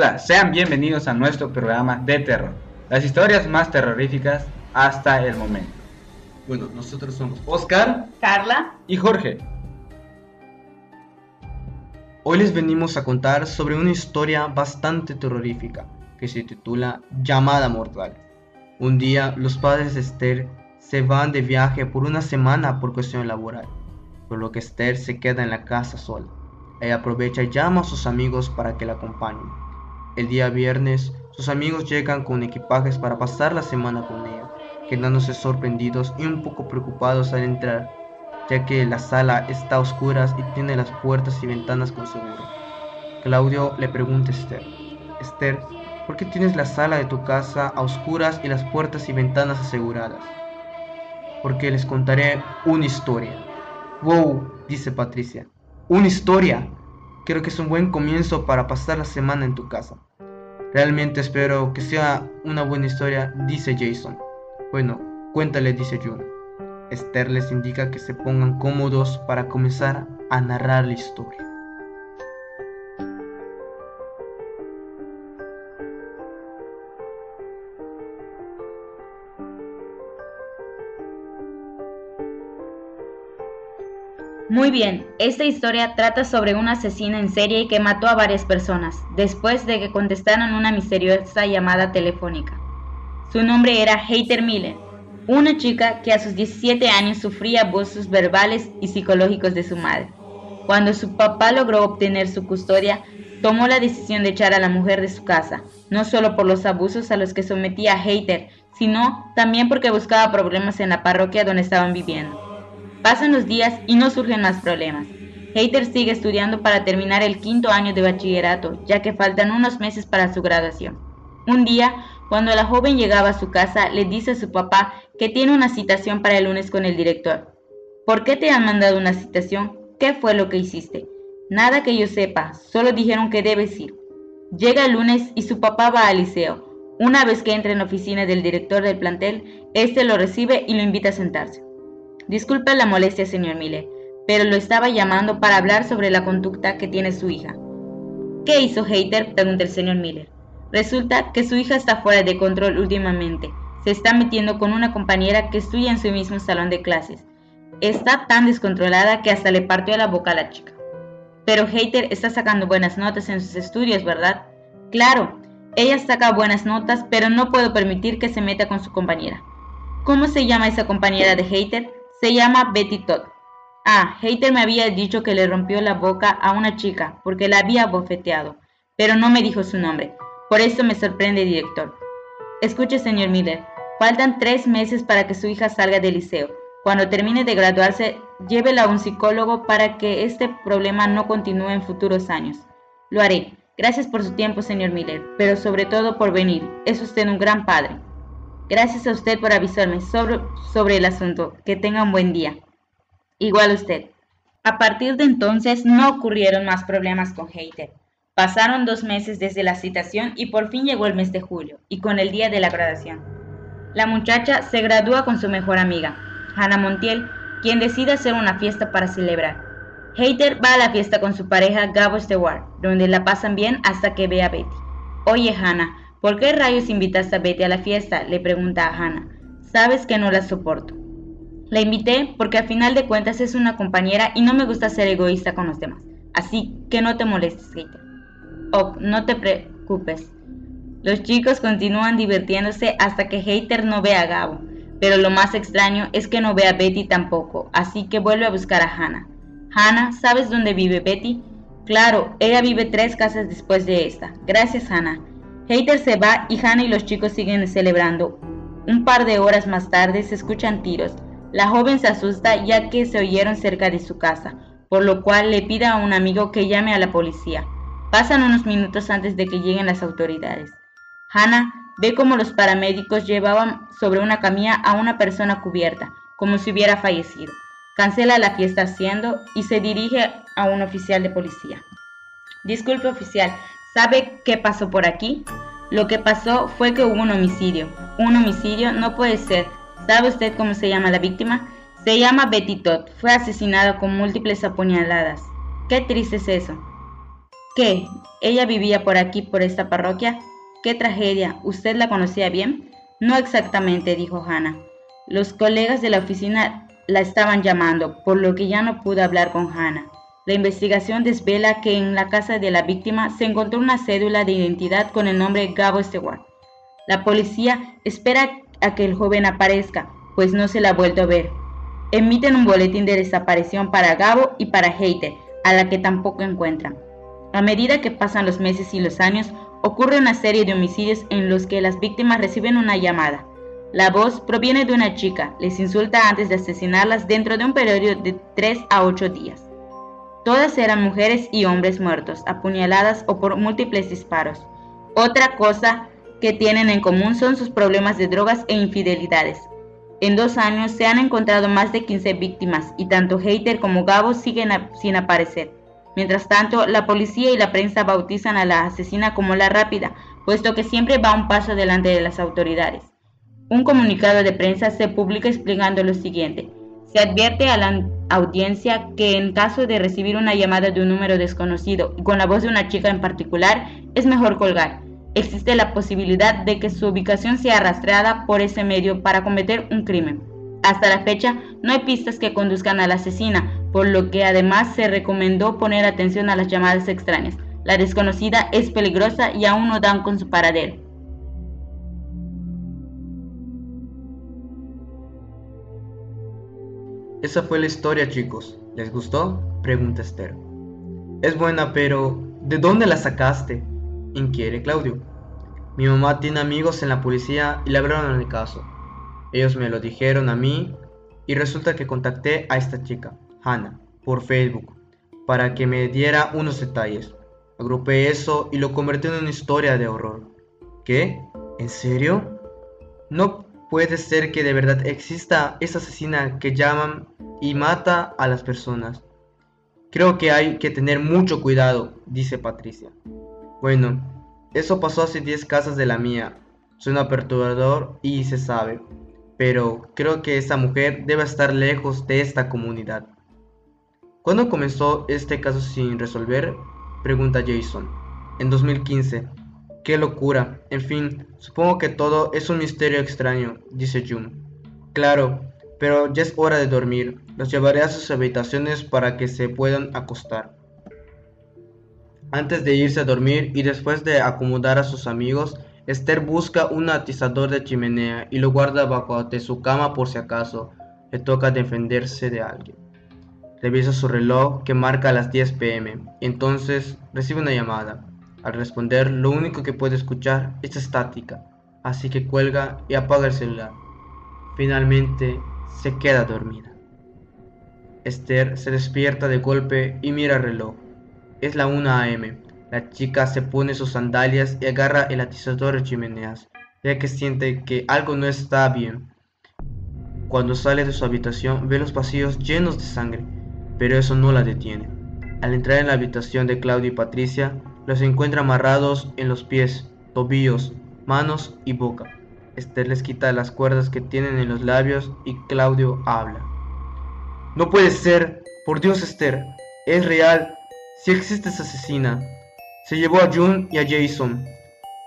Hola, sean bienvenidos a nuestro programa de terror. Las historias más terroríficas hasta el momento. Bueno, nosotros somos Oscar, Carla y Jorge. Hoy les venimos a contar sobre una historia bastante terrorífica que se titula Llamada Mortal. Un día los padres de Esther se van de viaje por una semana por cuestión laboral, por lo que Esther se queda en la casa sola. Ella aprovecha y llama a sus amigos para que la acompañen. El día viernes, sus amigos llegan con equipajes para pasar la semana con ella, quedándose sorprendidos y un poco preocupados al entrar, ya que la sala está a oscuras y tiene las puertas y ventanas con seguro. Claudio le pregunta a Esther, Esther, ¿por qué tienes la sala de tu casa a oscuras y las puertas y ventanas aseguradas? Porque les contaré una historia. Wow, dice Patricia, una historia. Creo que es un buen comienzo para pasar la semana en tu casa. Realmente espero que sea una buena historia, dice Jason. Bueno, cuéntale, dice June. Esther les indica que se pongan cómodos para comenzar a narrar la historia. Muy bien, esta historia trata sobre un asesino en serie que mató a varias personas después de que contestaran una misteriosa llamada telefónica. Su nombre era Hater Miller, una chica que a sus 17 años sufría abusos verbales y psicológicos de su madre. Cuando su papá logró obtener su custodia, tomó la decisión de echar a la mujer de su casa, no solo por los abusos a los que sometía a Hater, sino también porque buscaba problemas en la parroquia donde estaban viviendo. Pasan los días y no surgen más problemas. Hater sigue estudiando para terminar el quinto año de bachillerato, ya que faltan unos meses para su graduación. Un día, cuando la joven llegaba a su casa, le dice a su papá que tiene una citación para el lunes con el director. ¿Por qué te han mandado una citación? ¿Qué fue lo que hiciste? Nada que yo sepa, solo dijeron que debes ir. Llega el lunes y su papá va al liceo. Una vez que entra en la oficina del director del plantel, este lo recibe y lo invita a sentarse. Disculpe la molestia, señor Miller, pero lo estaba llamando para hablar sobre la conducta que tiene su hija. ¿Qué hizo Hater? pregunta el señor Miller. Resulta que su hija está fuera de control últimamente. Se está metiendo con una compañera que estudia en su mismo salón de clases. Está tan descontrolada que hasta le partió la boca a la chica. Pero Hater está sacando buenas notas en sus estudios, ¿verdad? Claro, ella saca buenas notas, pero no puedo permitir que se meta con su compañera. ¿Cómo se llama esa compañera de Hater? Se llama Betty Todd. Ah, Hater me había dicho que le rompió la boca a una chica porque la había bofeteado, pero no me dijo su nombre. Por eso me sorprende, director. Escuche, señor Miller, faltan tres meses para que su hija salga del liceo. Cuando termine de graduarse, llévela a un psicólogo para que este problema no continúe en futuros años. Lo haré. Gracias por su tiempo, señor Miller, pero sobre todo por venir. Es usted un gran padre. Gracias a usted por avisarme sobre, sobre el asunto. Que tenga un buen día. Igual usted. A partir de entonces no ocurrieron más problemas con Hater. Pasaron dos meses desde la citación y por fin llegó el mes de julio, y con el día de la graduación. La muchacha se gradúa con su mejor amiga, Hannah Montiel, quien decide hacer una fiesta para celebrar. Hater va a la fiesta con su pareja Gabo Stewart, donde la pasan bien hasta que ve a Betty. Oye, Hannah, ¿Por qué rayos invitaste a Betty a la fiesta? le pregunta a Hannah. Sabes que no la soporto. La invité porque al final de cuentas es una compañera y no me gusta ser egoísta con los demás. Así que no te molestes, Hater. Oh, no te preocupes. Los chicos continúan divirtiéndose hasta que Hater no ve a Gabo. Pero lo más extraño es que no ve a Betty tampoco, así que vuelve a buscar a Hannah. Hannah, ¿sabes dónde vive Betty? Claro, ella vive tres casas después de esta. Gracias, Hannah. Hater se va y Hannah y los chicos siguen celebrando. Un par de horas más tarde se escuchan tiros. La joven se asusta ya que se oyeron cerca de su casa, por lo cual le pide a un amigo que llame a la policía. Pasan unos minutos antes de que lleguen las autoridades. Hannah ve cómo los paramédicos llevaban sobre una camilla a una persona cubierta, como si hubiera fallecido. Cancela la fiesta haciendo y se dirige a un oficial de policía. Disculpe oficial, ¿Sabe qué pasó por aquí? Lo que pasó fue que hubo un homicidio. Un homicidio no puede ser. ¿Sabe usted cómo se llama la víctima? Se llama Betty Todd. Fue asesinada con múltiples apuñaladas. Qué triste es eso. ¿Qué? ¿Ella vivía por aquí, por esta parroquia? ¡Qué tragedia! ¿Usted la conocía bien? No exactamente, dijo Hannah. Los colegas de la oficina la estaban llamando, por lo que ya no pude hablar con Hannah. La investigación desvela que en la casa de la víctima se encontró una cédula de identidad con el nombre Gabo Stewart. La policía espera a que el joven aparezca, pues no se la ha vuelto a ver. Emiten un boletín de desaparición para Gabo y para Heiter, a la que tampoco encuentran. A medida que pasan los meses y los años, ocurre una serie de homicidios en los que las víctimas reciben una llamada. La voz proviene de una chica, les insulta antes de asesinarlas dentro de un periodo de 3 a 8 días. Todas eran mujeres y hombres muertos, apuñaladas o por múltiples disparos. Otra cosa que tienen en común son sus problemas de drogas e infidelidades. En dos años se han encontrado más de 15 víctimas y tanto Hater como Gabo siguen sin aparecer. Mientras tanto, la policía y la prensa bautizan a la asesina como la rápida, puesto que siempre va un paso delante de las autoridades. Un comunicado de prensa se publica explicando lo siguiente. Se advierte a la audiencia que en caso de recibir una llamada de un número desconocido y con la voz de una chica en particular, es mejor colgar. Existe la posibilidad de que su ubicación sea rastreada por ese medio para cometer un crimen. Hasta la fecha, no hay pistas que conduzcan a la asesina, por lo que además se recomendó poner atención a las llamadas extrañas. La desconocida es peligrosa y aún no dan con su paradero. Esa fue la historia chicos. ¿Les gustó? Pregunta Esther. Es buena, pero ¿de dónde la sacaste? Inquiere Claudio. Mi mamá tiene amigos en la policía y le hablaron el caso. Ellos me lo dijeron a mí y resulta que contacté a esta chica. Hannah por Facebook para que me diera unos detalles. Agrupé eso y lo convertí en una historia de horror. ¿Qué? ¿En serio? No puede ser que de verdad exista esa asesina que llaman y mata a las personas. Creo que hay que tener mucho cuidado, dice Patricia. Bueno, eso pasó hace 10 casas de la mía. Suena perturbador y se sabe, pero creo que esa mujer debe estar lejos de esta comunidad. ¿Cuándo comenzó este caso sin resolver? Pregunta Jason. En 2015. Qué locura. En fin, supongo que todo es un misterio extraño, dice June. Claro, pero ya es hora de dormir. Los llevaré a sus habitaciones para que se puedan acostar. Antes de irse a dormir y después de acomodar a sus amigos, Esther busca un atizador de chimenea y lo guarda bajo de su cama por si acaso le toca defenderse de alguien. Revisa su reloj que marca las 10 pm y entonces recibe una llamada. Al responder, lo único que puede escuchar es estática, así que cuelga y apaga el celular. Finalmente, se queda dormida. Esther se despierta de golpe y mira el reloj. Es la 1 am. La chica se pone sus sandalias y agarra el atizador de chimeneas, ya que siente que algo no está bien. Cuando sale de su habitación ve los pasillos llenos de sangre pero eso no la detiene. Al entrar en la habitación de Claudio y Patricia, los encuentra amarrados en los pies, tobillos, manos y boca. Esther les quita las cuerdas que tienen en los labios y Claudio habla. No puede ser, por Dios Esther, es real, si existe esa asesina. Se llevó a June y a Jason.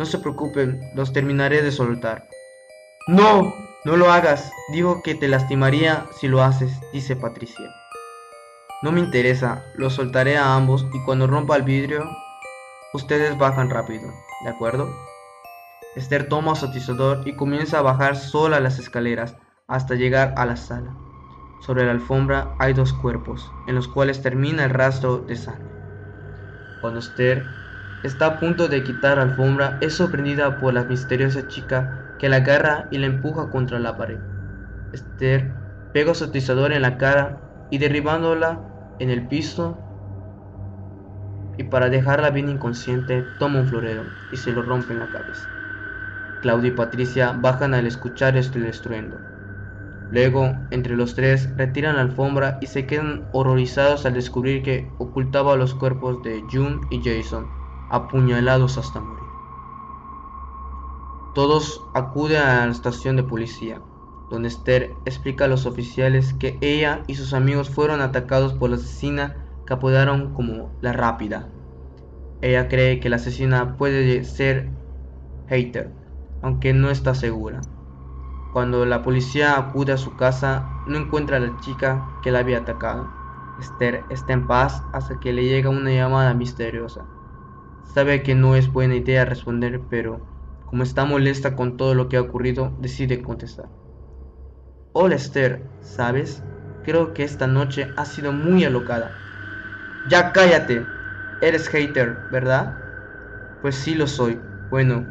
No se preocupen, los terminaré de soltar. No, no lo hagas, digo que te lastimaría si lo haces, dice Patricia. No me interesa, los soltaré a ambos y cuando rompa el vidrio, ustedes bajan rápido, ¿de acuerdo? Esther toma su atizador y comienza a bajar sola las escaleras hasta llegar a la sala. Sobre la alfombra hay dos cuerpos, en los cuales termina el rastro de sangre. Cuando Esther está a punto de quitar la alfombra, es sorprendida por la misteriosa chica que la agarra y la empuja contra la pared. Esther pega su atizador en la cara y derribándola en el piso y para dejarla bien inconsciente toma un florero y se lo rompe en la cabeza. Claudia y Patricia bajan al escuchar este estruendo. Luego, entre los tres, retiran la alfombra y se quedan horrorizados al descubrir que ocultaba los cuerpos de June y Jason, apuñalados hasta morir. Todos acuden a la estación de policía, donde Esther explica a los oficiales que ella y sus amigos fueron atacados por la asesina que apodaron como la Rápida. Ella cree que la asesina puede ser Hater, aunque no está segura. Cuando la policía acude a su casa, no encuentra a la chica que la había atacado. Esther está en paz hasta que le llega una llamada misteriosa. Sabe que no es buena idea responder, pero como está molesta con todo lo que ha ocurrido, decide contestar. Hola Esther, ¿sabes? Creo que esta noche ha sido muy alocada. Ya cállate. Eres hater, ¿verdad? Pues sí lo soy. Bueno,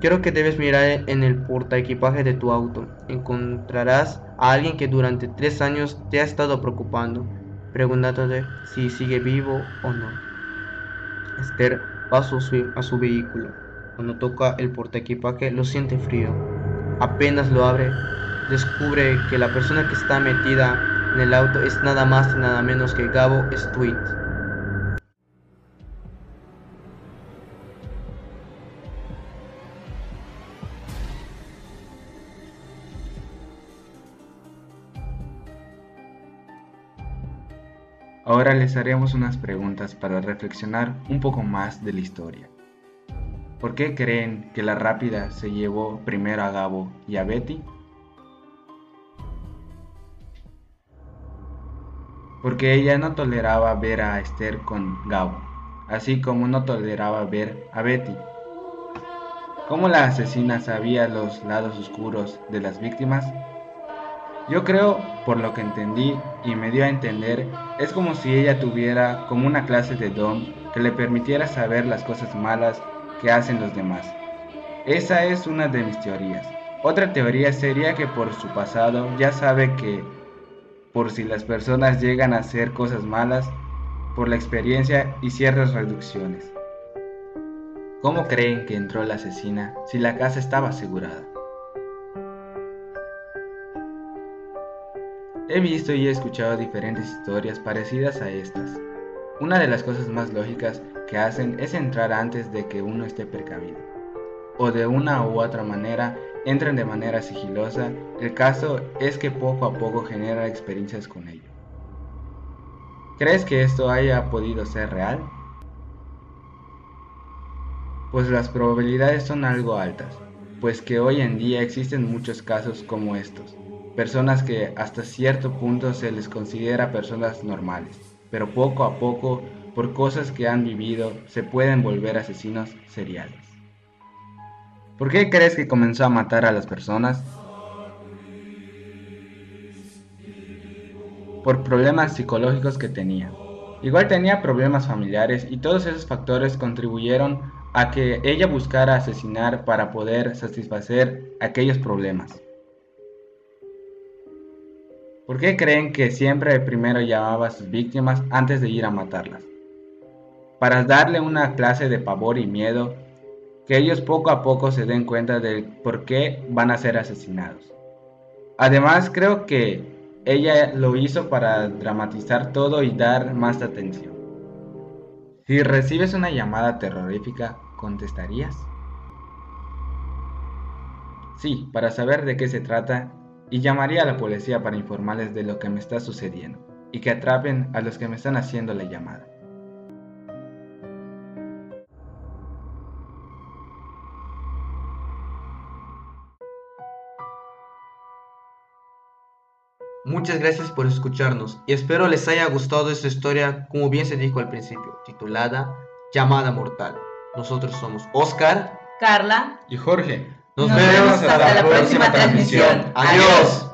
creo que debes mirar en el portaequipaje de tu auto. Encontrarás a alguien que durante tres años te ha estado preocupando, preguntándote si sigue vivo o no. Esther va a su, a su vehículo. Cuando toca el portaequipaje lo siente frío. Apenas lo abre, descubre que la persona que está metida en el auto es nada más y nada menos que Gabo Stewart. Ahora les haremos unas preguntas para reflexionar un poco más de la historia. ¿Por qué creen que la rápida se llevó primero a Gabo y a Betty? Porque ella no toleraba ver a Esther con Gabo, así como no toleraba ver a Betty. ¿Cómo la asesina sabía los lados oscuros de las víctimas? Yo creo, por lo que entendí y me dio a entender, es como si ella tuviera como una clase de don que le permitiera saber las cosas malas que hacen los demás. Esa es una de mis teorías. Otra teoría sería que por su pasado ya sabe que por si las personas llegan a hacer cosas malas, por la experiencia y ciertas reducciones. ¿Cómo creen que entró la asesina si la casa estaba asegurada? He visto y he escuchado diferentes historias parecidas a estas. Una de las cosas más lógicas que hacen es entrar antes de que uno esté precavido. O de una u otra manera entran de manera sigilosa. El caso es que poco a poco genera experiencias con ello. ¿Crees que esto haya podido ser real? Pues las probabilidades son algo altas, pues que hoy en día existen muchos casos como estos personas que hasta cierto punto se les considera personas normales, pero poco a poco, por cosas que han vivido, se pueden volver asesinos seriales. ¿Por qué crees que comenzó a matar a las personas? Por problemas psicológicos que tenía. Igual tenía problemas familiares y todos esos factores contribuyeron a que ella buscara asesinar para poder satisfacer aquellos problemas. ¿Por qué creen que siempre primero llamaba a sus víctimas antes de ir a matarlas? Para darle una clase de pavor y miedo, que ellos poco a poco se den cuenta de por qué van a ser asesinados. Además, creo que ella lo hizo para dramatizar todo y dar más atención. Si recibes una llamada terrorífica, ¿contestarías? Sí, para saber de qué se trata, y llamaría a la policía para informarles de lo que me está sucediendo y que atrapen a los que me están haciendo la llamada. Muchas gracias por escucharnos y espero les haya gustado esta historia como bien se dijo al principio, titulada Llamada Mortal. Nosotros somos Oscar, Carla y Jorge. Nos, vemos hasta, la próxima transmisión. Adiós.